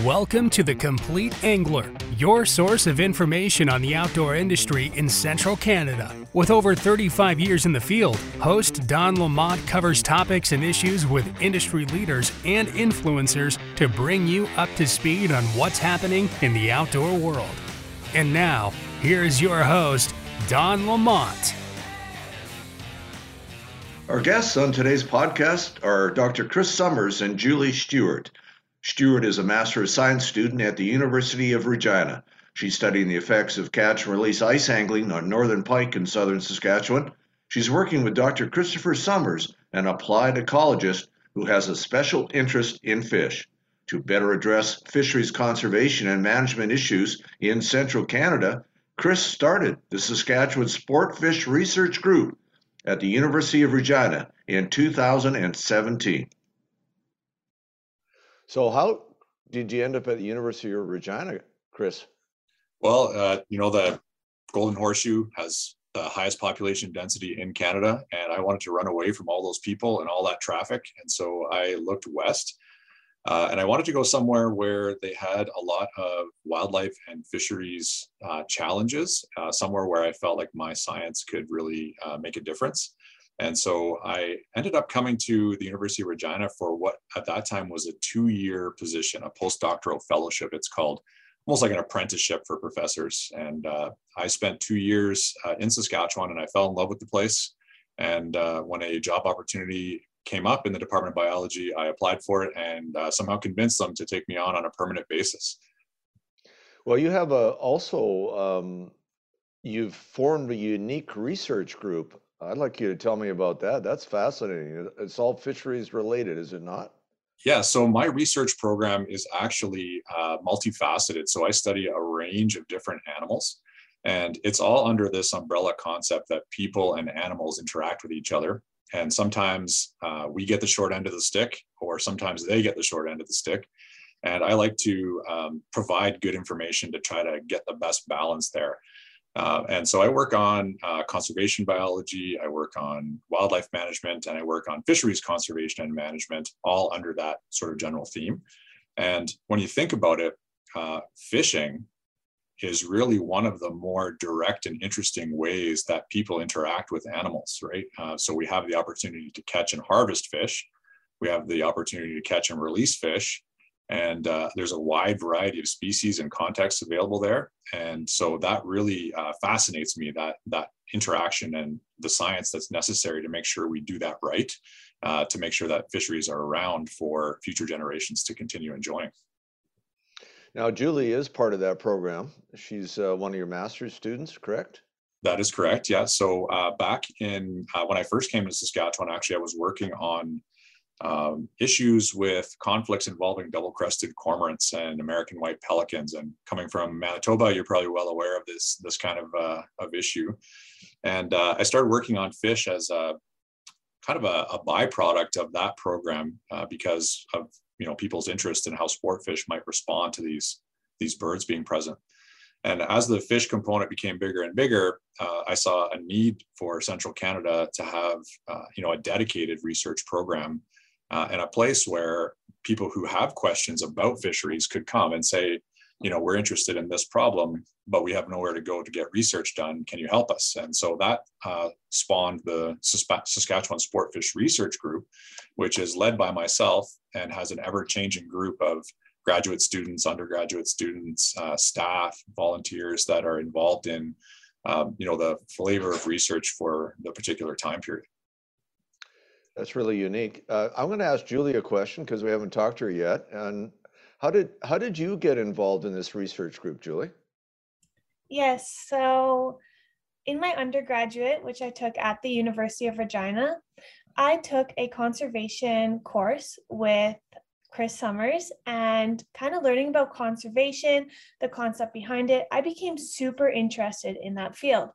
Welcome to The Complete Angler, your source of information on the outdoor industry in central Canada. With over 35 years in the field, host Don Lamont covers topics and issues with industry leaders and influencers to bring you up to speed on what's happening in the outdoor world. And now, here's your host, Don Lamont. Our guests on today's podcast are Dr. Chris Somers and Julee Stewart. Stewart is a Master of Science student at the University of Regina. She's studying the effects of catch and release ice angling on northern pike in southern Saskatchewan. She's working with Dr. Christopher Somers, an applied ecologist who has a special interest in fish. To better address fisheries conservation and management issues in central Canada, Chris started the Saskatchewan Sport Fish Research Group at the University of Regina in 2017. So, how did you end up at the University of Regina, Chris? Well, uh, you know, the Golden Horseshoe has the highest population density in Canada, and I wanted to run away from all those people and all that traffic. And so I looked west, uh, and I wanted to go somewhere where they had a lot of wildlife and fisheries uh, challenges, uh, somewhere where I felt like my science could really uh, make a difference. And so I ended up coming to the University of Regina for what at that time was a two year position, a postdoctoral fellowship, it's called, almost like an apprenticeship for professors. And uh, I spent two years uh, in Saskatchewan and I fell in love with the place. And uh, when a job opportunity came up in the Department of Biology, I applied for it and uh, somehow convinced them to take me on on a permanent basis. Well, you have a also um, you've formed a unique research group I'd like you to tell me about that. That's fascinating. It's all fisheries related, is it not? Yeah, so my research program is actually uh, multifaceted. So I study a range of different animals, and it's all under this umbrella concept that people and animals interact with each other. And sometimes uh, we get the short end of the stick, or sometimes they get the short end of the stick. And I like to um, provide good information to try to get the best balance there. Uh, and so I work on uh, conservation biology, I work on wildlife management, and I work on fisheries conservation and management, all under that sort of general theme. And when you think about it, uh, fishing is really one of the more direct and interesting ways that people interact with animals, right? Uh, so we have the opportunity to catch and harvest fish. We have the opportunity to catch and release fish and uh, there's a wide variety of species and contexts available there. And so that really uh, fascinates me that that interaction and the science that's necessary to make sure we do that right uh, to make sure that fisheries are around for future generations to continue enjoying. Now julie is part of that program. She's uh, one of your master's students correct? That is correct yeah. So uh, back in uh, when i first came to saskatchewan actually i was working on um, issues with conflicts involving double-crested cormorants and American white pelicans. And coming from Manitoba, you're probably well aware of this this kind of uh, of issue. And uh, I started working on fish as a kind of a, a byproduct of that program uh, because of you know people's interest in how sport fish might respond to these these birds being present. And as the fish component became bigger and bigger, uh, I saw a need for Central Canada to have, uh, you know, a dedicated research program uh, and a place where people who have questions about fisheries could come and say, you know, we're interested in this problem, but we have nowhere to go to get research done. Can you help us? And so that uh, spawned the Saskatchewan Sportfish Research Group, which is led by myself and has an ever changing group of graduate students, undergraduate students, uh, staff, volunteers that are involved in, um, you know, the flavor of research for the particular time period. That's really unique. Uh, I'm going to ask Julee a question because we haven't talked to her yet. And how did how did you get involved in this research group, Julee? Yes. So, in my undergraduate, which I took at the University of Regina, I took a conservation course with Chris Somers and kind of learning about conservation, the concept behind it. I became super interested in that field.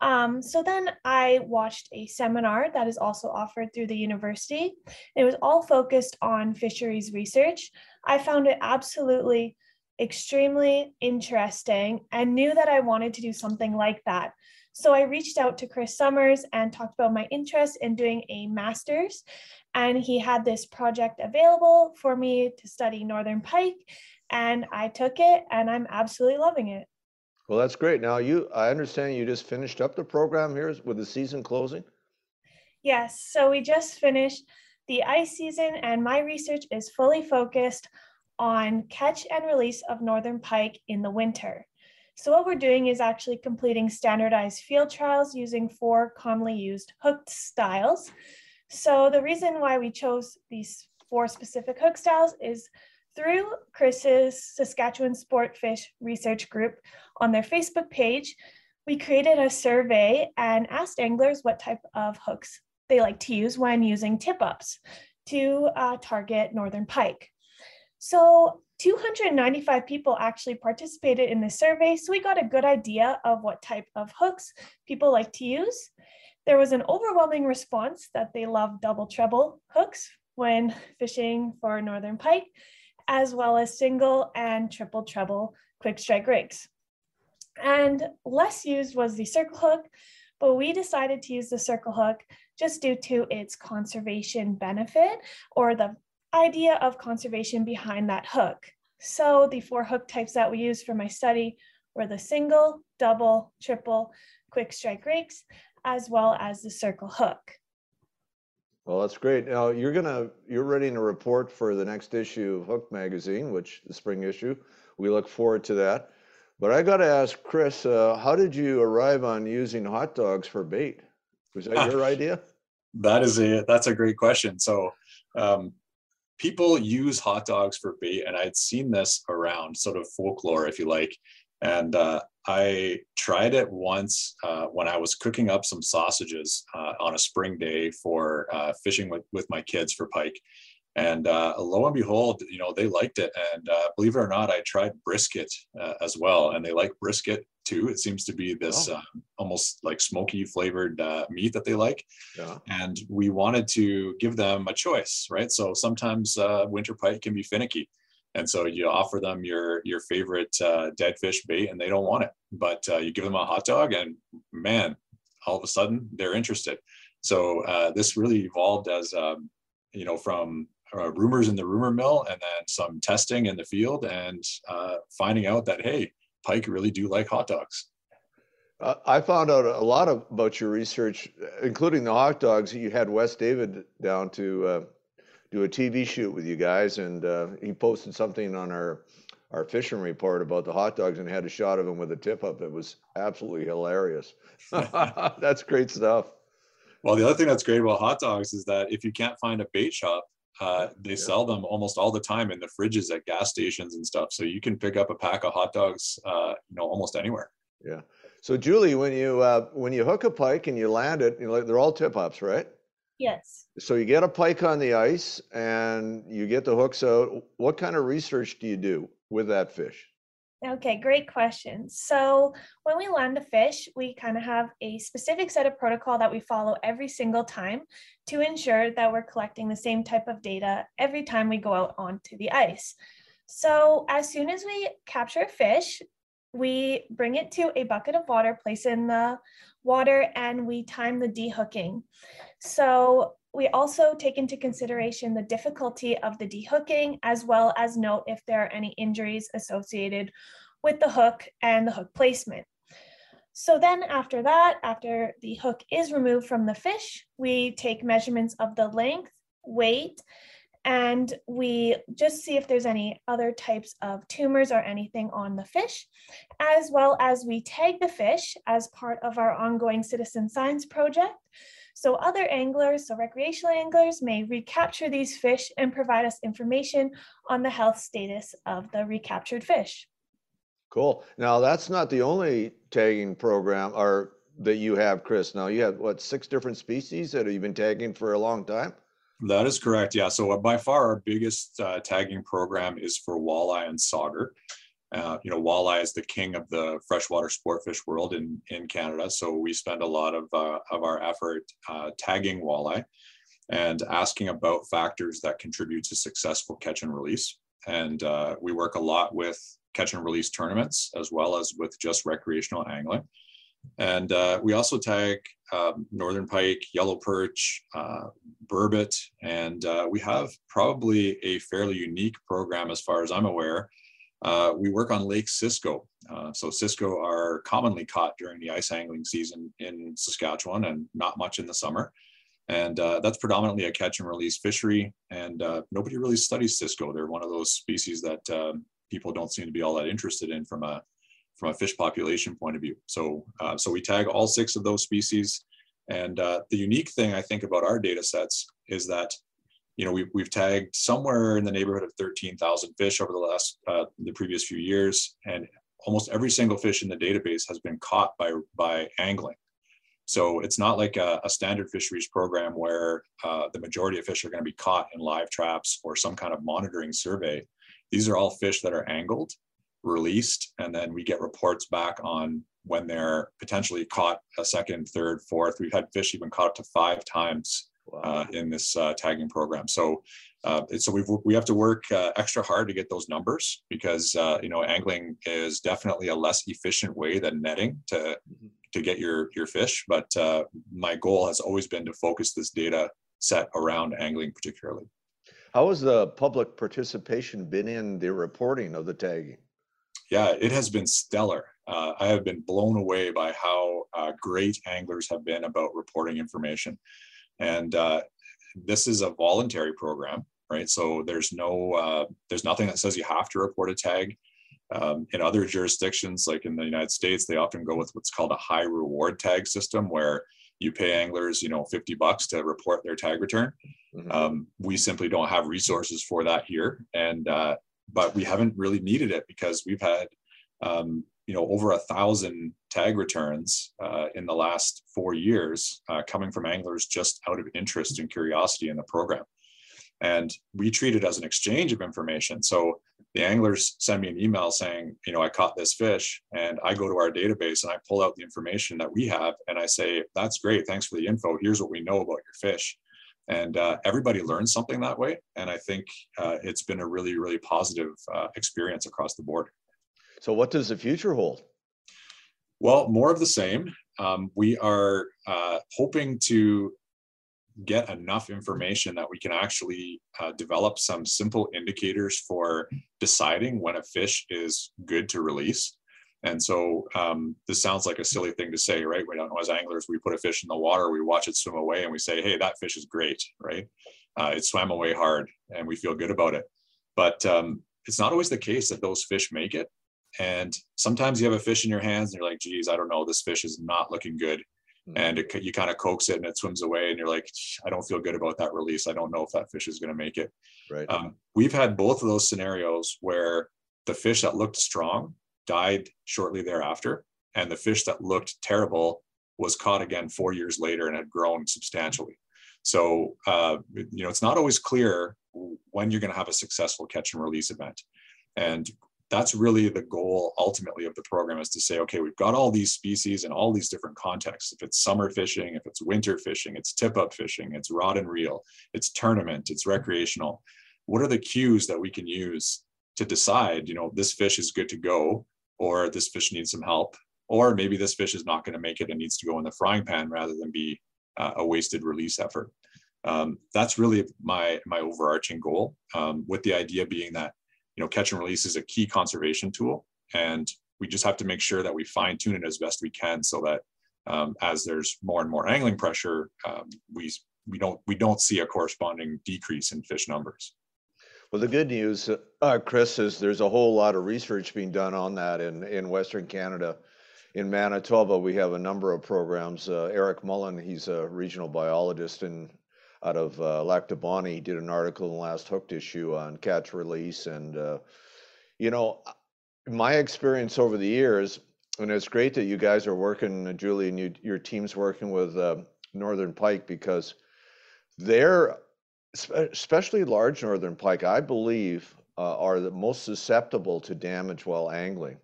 Um, so then I watched a seminar that is also offered through the university. It was all focused on fisheries research. I found it absolutely extremely interesting and knew that I wanted to do something like that. So I reached out to Chris Somers and talked about my interest in doing a master's. And he had this project available for me to study Northern Pike. And I took it and I'm absolutely loving it. Well, that's great. Now you I understand you just finished up the program here with the season closing? Yes. So we just finished the ice season and my research is fully focused on catch and release of northern pike in the winter. So what we're doing is actually completing standardized field trials using four commonly used hooked styles. So the reason why we chose these four specific hook styles is through Chris's Saskatchewan Sportfish Research Group on their Facebook page, we created a survey and asked anglers what type of hooks they like to use when using tip ups to uh, target northern pike. So 295 people actually participated in the survey, so we got a good idea of what type of hooks people like to use. There was an overwhelming response that they love double treble hooks when fishing for northern pike, as well as single and triple treble quick strike rigs. And less used was the circle hook, but we decided to use the circle hook just due to its conservation benefit or the idea of conservation behind that hook. So the four hook types that we used for my study were the single, double, triple, quick strike rigs, as well as the circle hook. Well, that's great. Now you're gonna you're writing a report for the next issue of Hook magazine, which the spring issue. We look forward to that. But I got to ask Chris, uh, how did you arrive on using hot dogs for bait? Was that your idea? That is a that's a great question. So um, people use hot dogs for bait, and I'd seen this around, sort of folklore, if you like. And uh, I tried it once uh, when I was cooking up some sausages uh, on a spring day for uh, fishing with, with my kids for pike. And uh, lo and behold, you know, they liked it. And uh, believe it or not, I tried brisket as well, and they like brisket too. It seems to be this oh. um, almost like smoky flavored uh, meat that they like. Yeah. And we wanted to give them a choice, right? So sometimes uh, winter pike can be finicky. And so you offer them your your favorite uh, dead fish bait, and they don't want it. But uh, you give them a hot dog, and man, all of a sudden they're interested. So uh, this really evolved as um, you know from uh, rumors in the rumor mill, and then some testing in the field, and uh, finding out that hey, pike really do like hot dogs. Uh, I found out a lot about your research, including the hot dogs. You had Wes David down to do a TV shoot with you guys, and uh, he posted something on our our fishing report about the hot dogs and had a shot of him with a tip up. It was absolutely hilarious. that's great stuff. Well, the other thing that's great about hot dogs is that if you can't find a bait shop, uh, they yeah. sell them almost all the time in the fridges at gas stations and stuff. So you can pick up a pack of hot dogs, uh, you know, almost anywhere. Yeah. So Julee, when you uh, when you hook a pike and you land it, you know, they're all tip ups, right? Yes. So you get a pike on the ice and you get the hooks out. What kind of research do you do with that fish? Okay, great question. So when we land a fish, we kind of have a specific set of protocol that we follow every single time to ensure that we're collecting the same type of data every time we go out onto the ice. So as soon as we capture a fish, we bring it to a bucket of water, place in the water, and we time the dehooking. So we also take into consideration the difficulty of the dehooking, as well as note if there are any injuries associated with the hook and the hook placement. So then after that, after the hook is removed from the fish, we take measurements of the length, weight, and we just see if there's any other types of tumors or anything on the fish, as well as we tag the fish as part of our ongoing citizen science project so other anglers, so recreational anglers may recapture these fish and provide us information on the health status of the recaptured fish. Cool. Now that's not the only tagging program or that you have, Chris. Now you have what six different species that you've been tagging for a long time. That is correct. Yeah. So by far our biggest uh, tagging program is for walleye and sauger. Uh, you know, walleye is the king of the freshwater sport fish world in, in Canada. So we spend a lot of, uh, of our effort uh, tagging walleye and asking about factors that contribute to successful catch and release. And uh, we work a lot with catch and release tournaments as well as with just recreational angling. And uh, we also tag um, northern pike, yellow perch, uh, burbot, and we have probably a fairly unique program as far as I'm aware. Uh, we work on Lake Cisco. Uh, so cisco are commonly caught during the ice angling season in Saskatchewan and not much in the summer. And uh, that's predominantly a catch and release fishery. And nobody really studies cisco. They're one of those species that um, people don't seem to be all that interested in from a from a fish population point of view. So, uh, so we tag all six of those species. And uh, the unique thing I think about our data sets is that, you know, we've, we've tagged somewhere in the neighborhood of 13,000 fish over the last, uh, the previous few years. And almost every single fish in the database has been caught by, by angling. So it's not like a, a standard fisheries program where uh, the majority of fish are going to be caught in live traps or some kind of monitoring survey. These are all fish that are angled released and then we get reports back on when they're potentially caught a second third fourth we've had fish even caught up to five times wow. uh, in this uh, tagging program so uh, so we we have to work uh, extra hard to get those numbers because uh, you know angling is definitely a less efficient way than netting to mm-hmm. to get your your fish but uh, my goal has always been to focus this data set around angling particularly how has the public participation been in the reporting of the tagging yeah, it has been stellar. Uh, I have been blown away by how uh, great anglers have been about reporting information. And uh, this is a voluntary program, right? So there's no, uh, there's nothing that says you have to report a tag. Um, in other jurisdictions, like in the United States, they often go with what's called a high reward tag system, where you pay anglers, you know, 50 bucks to report their tag return. Mm-hmm. Um, we simply don't have resources for that here. And uh, but we haven't really needed it because we've had um, you know over a thousand tag returns uh, in the last four years uh, coming from anglers just out of interest and curiosity in the program. And we treat it as an exchange of information. So the anglers send me an email saying you know i caught this fish and i go to our database and i pull out the information that we have and i say that's great. Thanks for the info. Here's what we know about your fish. And uh, everybody learns something that way. And i think uh, it's been a really really positive uh, experience across the board so what does the future hold well more of the same um, we are uh, hoping to get enough information that we can actually uh, develop some simple indicators for deciding when a fish is good to release and so um, this sounds like a silly thing to say, right? We don't know as anglers, we put a fish in the water, we watch it swim away, and we say, "Hey, that fish is great," right? Uh, it swam away hard, and we feel good about it. But um, it's not always the case that those fish make it. And sometimes you have a fish in your hands, and you're like, "Geez, I don't know, this fish is not looking good." Mm-hmm. And it, you kind of coax it, and it swims away, and you're like, "I don't feel good about that release. I don't know if that fish is going to make it." Right. Um, we've had both of those scenarios where the fish that looked strong died shortly thereafter. And the fish that looked terrible was caught again four years later and had grown substantially. So, uh, you know, it's not always clear when you're going to have a successful catch and release event. And that's really the goal ultimately of the program is to say, okay, we've got all these species in all these different contexts. If it's summer fishing, if it's winter fishing, it's tip up fishing, it's rod and reel, it's tournament, it's recreational. What are the cues that we can use to decide, you know, this fish is good to go or this fish needs some help, or maybe this fish is not going to make it and needs to go in the frying pan rather than be uh, a wasted release effort. Um, that's really my my overarching goal, um, with the idea being that you know catch and release is a key conservation tool, and we just have to make sure that we fine tune it as best we can so that um, as there's more and more angling pressure, um, we we don't we don't see a corresponding decrease in fish numbers. Well, the good news, uh, Chris, is there's a whole lot of research being done on that in, in Western Canada. In Manitoba, we have a number of programs. Uh, Eric Mullen, he's a regional biologist in, out of uh, Lac. He did an article in the last Hooked issue on catch release. And, uh, you know, my experience over the years, and it's great that you guys are working, Julee, and you, your team's working with uh, Northern Pike because they're especially large northern pike, I believe, uh, are the most susceptible to damage while angling.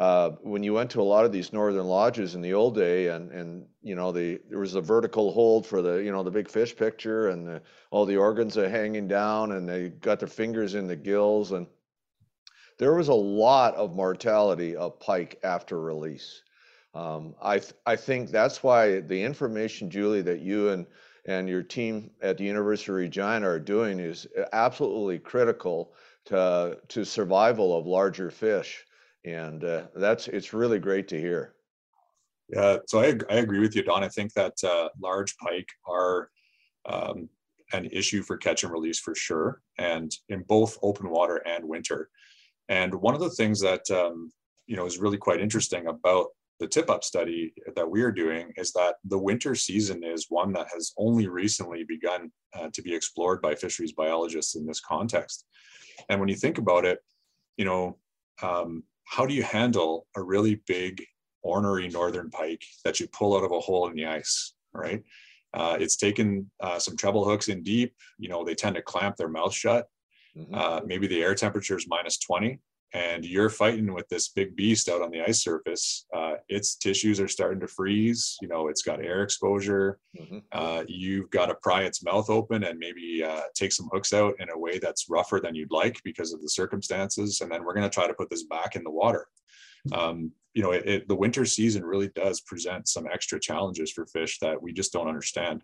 Uh, when you went to a lot of these northern lodges in the old day, and and you know the there was a vertical hold for the you know the big fish picture, and the, all the organs are hanging down, and they got their fingers in the gills, and there was a lot of mortality of pike after release. Um, I th- I think that's why the information, Julee, that you and and your team at the University of Regina are doing is absolutely critical to to survival of larger fish, and uh, that's it's really great to hear. Yeah, so I, I agree with you, Don. I think that uh, large pike are um, an issue for catch and release for sure, and in both open water and winter. And one of the things that um, you know is really quite interesting about the tip up study that we are doing is that the winter season is one that has only recently begun uh, to be explored by fisheries biologists in this context. And when you think about it, you know, um, how do you handle a really big ornery northern pike that you pull out of a hole in the ice, right? Uh, it's taken uh, some treble hooks in deep. You know, they tend to clamp their mouth shut. Mm-hmm. Uh, maybe the air temperature is minus 20 and you're fighting with this big beast out on the ice surface. Uh, its tissues are starting to freeze. You know, it's got air exposure. Mm-hmm. Uh, you've got to pry its mouth open and maybe uh, take some hooks out in a way that's rougher than you'd like because of the circumstances. And then we're going to try to put this back in the water. Um, you know, it, it, the winter season really does present some extra challenges for fish that we just don't understand.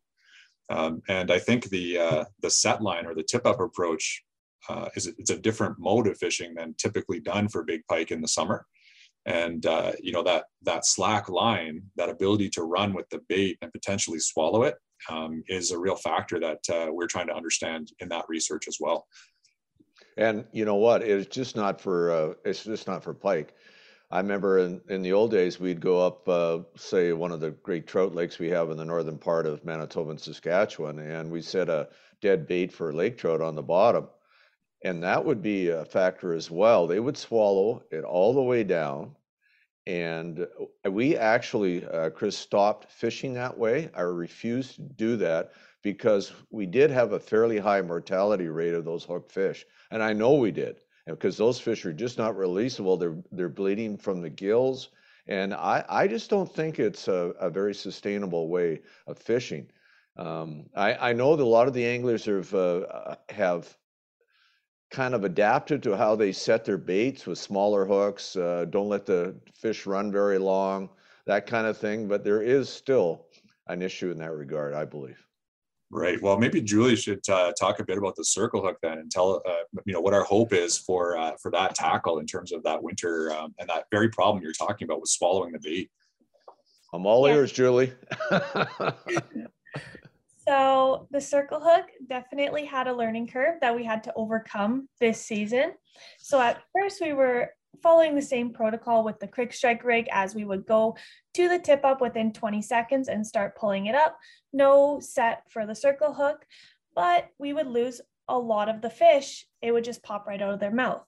Um, and I think the uh, the set line or the tip up approach uh, is it's a different mode of fishing than typically done for big pike in the summer. And uh, you know that that slack line, that ability to run with the bait and potentially swallow it, um, is a real factor that uh, we're trying to understand in that research as well. And you know what? It's just not for uh, it's just not for pike. I remember in, in the old days, we'd go up, uh, say, one of the great trout lakes we have in the northern part of Manitoba and Saskatchewan, and we set a dead bait for lake trout on the bottom. And that would be a factor as well. They would swallow it all the way down. And uh, we actually, uh, Chris, stopped fishing that way. I refused to do that because we did have a fairly high mortality rate of those hooked fish. And I know we did because those fish are just not releasable. They're, they're bleeding from the gills. And I, I just don't think it's a, a very sustainable way of fishing. Um, I, I know that a lot of the anglers have, uh, uh have kind of adapted to how they set their baits with smaller hooks, uh, don't let the fish run very long, that kind of thing. But there is still an issue in that regard, I believe. Right. Well, maybe Julee should uh, talk a bit about the circle hook then, and tell uh, you know what our hope is for uh, for that tackle in terms of that winter um, and that very problem you're talking about with swallowing the bait. I'm all yeah. ears, Julee. So the circle hook definitely had a learning curve that we had to overcome this season. So at first we were following the same protocol with the quick strike rig as we would go to the tip up within 20 seconds and start pulling it up. No set for the circle hook, but we would lose a lot of the fish. It would just pop right out of their mouth.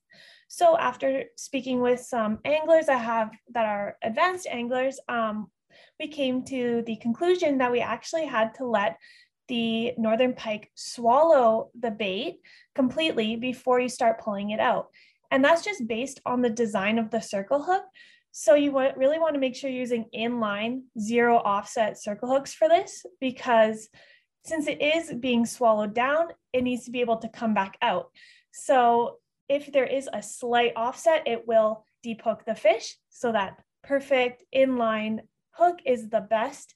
So after speaking with some anglers I have that are advanced anglers, um, we came to the conclusion that we actually had to let the northern pike swallow the bait completely before you start pulling it out. And that's just based on the design of the circle hook. So you want, really want to make sure you're using inline zero offset circle hooks for this because since it is being swallowed down, it needs to be able to come back out. So if there is a slight offset, it will deep hook the fish. So that perfect inline hook is the best.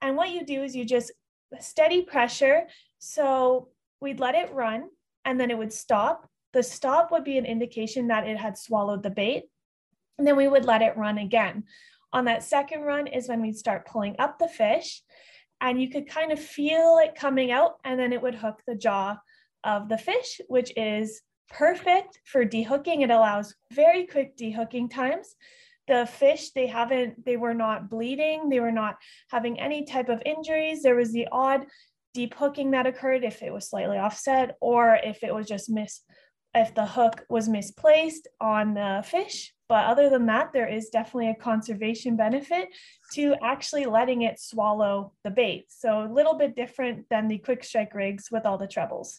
And what you do is you just steady pressure. So we'd let it run and then it would stop. The stop would be an indication that it had swallowed the bait. And then we would let it run again. On that second run is when we'd start pulling up the fish and you could kind of feel it coming out and then it would hook the jaw of the fish, which is perfect for dehooking. It allows very quick dehooking times the fish they haven't they were not bleeding they were not having any type of injuries there was the odd deep hooking that occurred if it was slightly offset or if it was just miss if the hook was misplaced on the fish but other than that there is definitely a conservation benefit to actually letting it swallow the bait so a little bit different than the quick strike rigs with all the trebles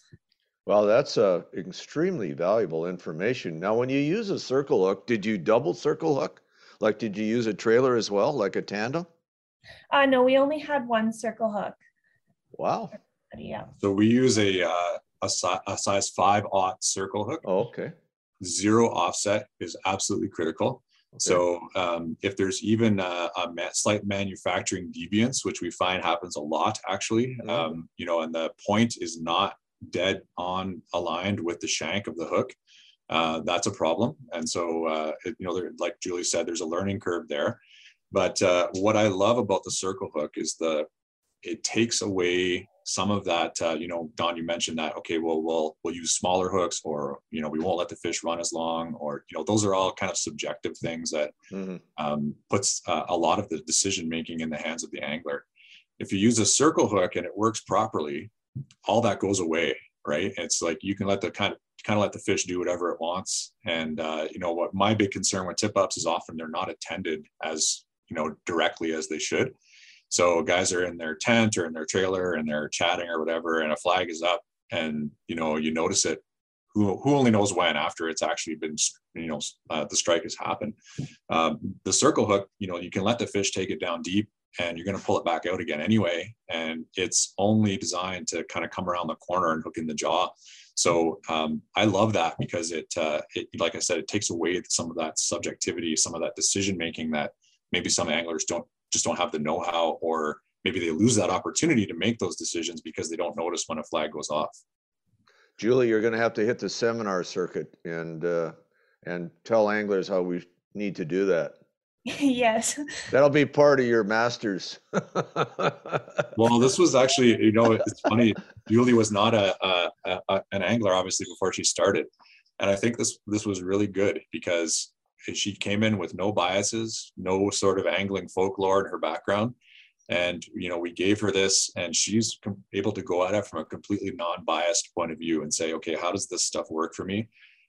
well, that's uh, extremely valuable information. Now, when you use a circle hook, did you double circle hook? Like, did you use a trailer as well, like a tandem? Uh, no, we only had one circle hook. Wow. Yeah. So we use a uh, a, si- a size five aught circle hook. Oh, okay. Zero offset is absolutely critical. So um, if there's even a, a ma- slight manufacturing deviance, which we find happens a lot actually, Mhm. um, you know, and the point is not dead on aligned with the shank of the hook, uh, that's a problem. And so, uh, it, you know, there, like Julee said, there's a learning curve there. But uh, what I love about the circle hook is the it takes away some of that. Uh, you know, Don, you mentioned that. Okay, well, we'll we'll use smaller hooks, or you know, we won't let the fish run as long, or you know, those are all kind of subjective things that Mhm. um, puts uh, a lot of the decision making in the hands of the angler. If you use a circle hook and it works properly, all that goes away, right? It's like you can let the kind of kind of let the fish do whatever it wants. And uh, you know what my big concern with tip ups is often they're not attended as you know directly as they should. So guys are in their tent or in their trailer and they're chatting or whatever, and a flag is up, and you know you notice it. Who, who only knows when after it's actually been you know uh, the strike has happened. Um, the circle hook, you know, you can let the fish take it down deep and you're going to pull it back out again anyway. And it's only designed to kind of come around the corner and hook in the jaw. So um, I love that because it, uh, it, like I said, it takes away some of that subjectivity, some of that decision making that maybe some anglers don't just don't have the know-how, or maybe they lose that opportunity to make those decisions because they don't notice when a flag goes off. Julee, you're going to have to hit the seminar circuit and uh, and tell anglers how we need to do that. yes. That'll be part of your masters. Well, this was actually, you know, it's funny. Julee was not a, a, a an angler, obviously, before she started, and I think this this was really good because she came in with no biases, no sort of angling folklore in her background, and you know, we gave her this, and she's com- able to go at it from a completely non-biased point of view and say, okay, how does this stuff work for me?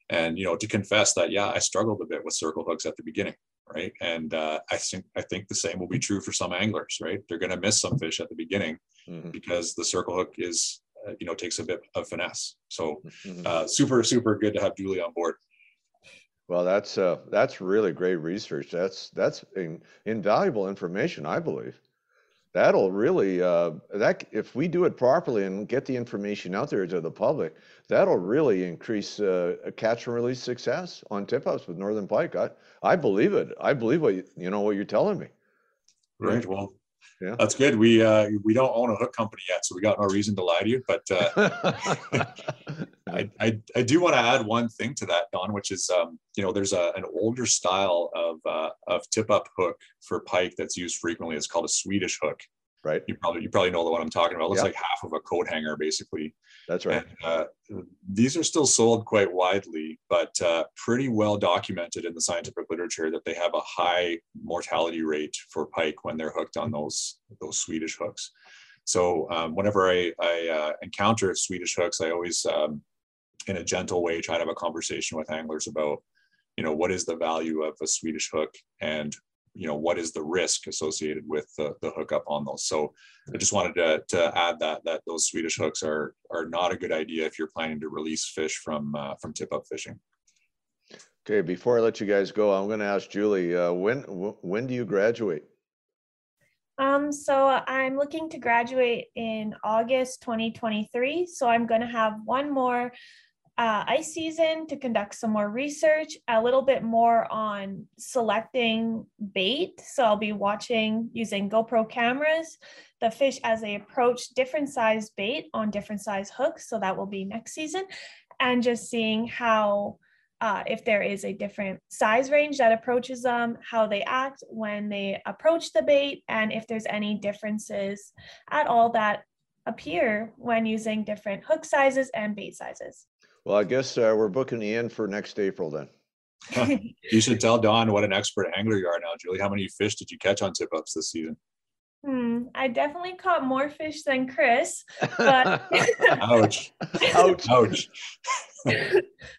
And you know, to confess that, yeah, I struggled a bit with circle hooks at the beginning right? And uh, I think I think the same will be true for some anglers, right? They're going to miss some fish at the beginning Mhm, because the circle hook is, uh, you know, takes a bit of finesse. So mhm. uh, super super good to have Julee on board. Well, that's uh, that's really great research. That's that's in, invaluable information, I believe. That'll really uh, that if we do it properly and get the information out there to the public, that'll really increase uh, catch and release success on tip ups with northern pike. I I believe it. I believe what you, you know what you're telling me. Right. Well, Yeah. that's good. We uh, we don't own a hook company yet, so we got no reason to lie to you. But uh, I, I, I do want to add one thing to that, Don, which is, um, you know, there's a, an older style of, uh, of tip up hook for pike that's used frequently. It's called a Swedish hook. right. You probably, you probably know the one I'm talking about. It looks Yeah. like half of a coat hanger, basically. That's right. And, uh, these are still sold quite widely, but uh, pretty well documented in the scientific literature that they have a high mortality rate for pike when they're hooked on those those Swedish hooks. So um, whenever I, I uh, encounter Swedish hooks, I always, um, in a gentle way, try to have a conversation with anglers about, you know, what is the value of a Swedish hook and you know what is the risk associated with the, the hookup on those so i just wanted to, to add that that those swedish hooks are are not a good idea if you're planning to release fish from uh, from tip up fishing Okay, before I let you guys go, I'm going to ask Julee, uh, when wh- when do you graduate? Um, so I'm looking to graduate in August 2023. So I'm going to have one more uh, ice season to conduct some more research, a little bit more on selecting bait. So I'll be watching using GoPro cameras, the fish as they approach different size bait on different size hooks. So that will be next season. And just seeing how uh, if there is a different size range that approaches them, how they act when they approach the bait, and if there's any differences at all that appear when using different hook sizes and bait sizes. Well, I guess uh, we're booking you in for next April then. you should tell don what an expert angler you are now julee how many fish did you catch on tip ups this season Hmm, I definitely caught more fish than Chris, but ouch Ouch. ouch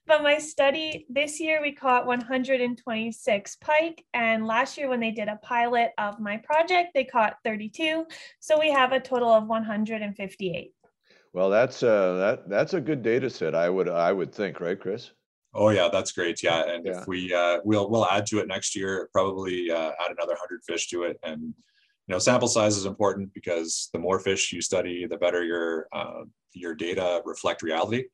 but my study this year we caught 126 pike, and last year when they did a pilot of my project, they caught 32. So we have a total of 158. Well, that's uh, that that's a good data set. I would I would think, right, Chris? Oh yeah, that's great. Yeah, and Yeah. if we uh, we'll we'll add to it next year, probably uh, add another hundred fish to it, and you know sample size is important because the more fish you study, the better your uh, your data reflect reality,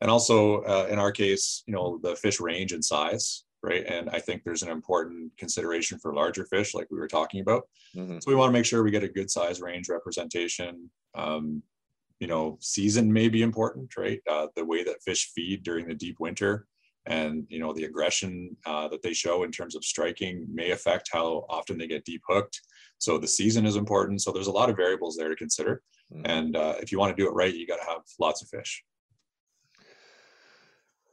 and also uh, in our case, you know the fish range and size. right? And I think there's an important consideration for larger fish, like we were talking about. Mhm. So we want to make sure we get a good size range representation. Um, you know, season may be important, right? Uh, the way that fish feed during the deep winter and you know the aggression uh, that they show in terms of striking may affect how often they get deep hooked. So the season is important. So there's a lot of variables there to consider. Mhm. And uh, if you want to do it right, you got to have lots of fish.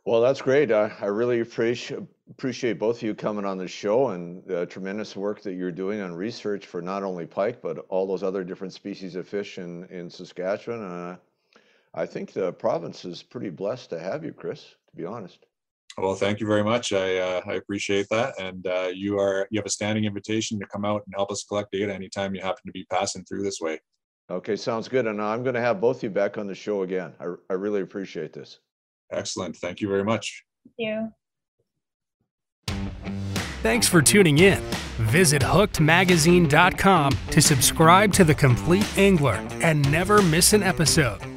Well, that's great. I, I really appreciate appreciate both of you coming on the show and the tremendous work that you're doing on research for not only pike but all those other different species of fish in in Saskatchewan. Uh, I think the province is pretty blessed to have you, Chris. To be honest. Well, thank you very much. I uh, I appreciate that, and uh, you are you have a standing invitation to come out and help us collect data anytime you happen to be passing through this way. Okay, sounds good. And I'm going to have both of you back on the show again. I, I really appreciate this. Excellent. Thank you very much. Thank you. Thanks for tuning in. Visit hookedmagazine.com to subscribe to The Complete Angler and never miss an episode.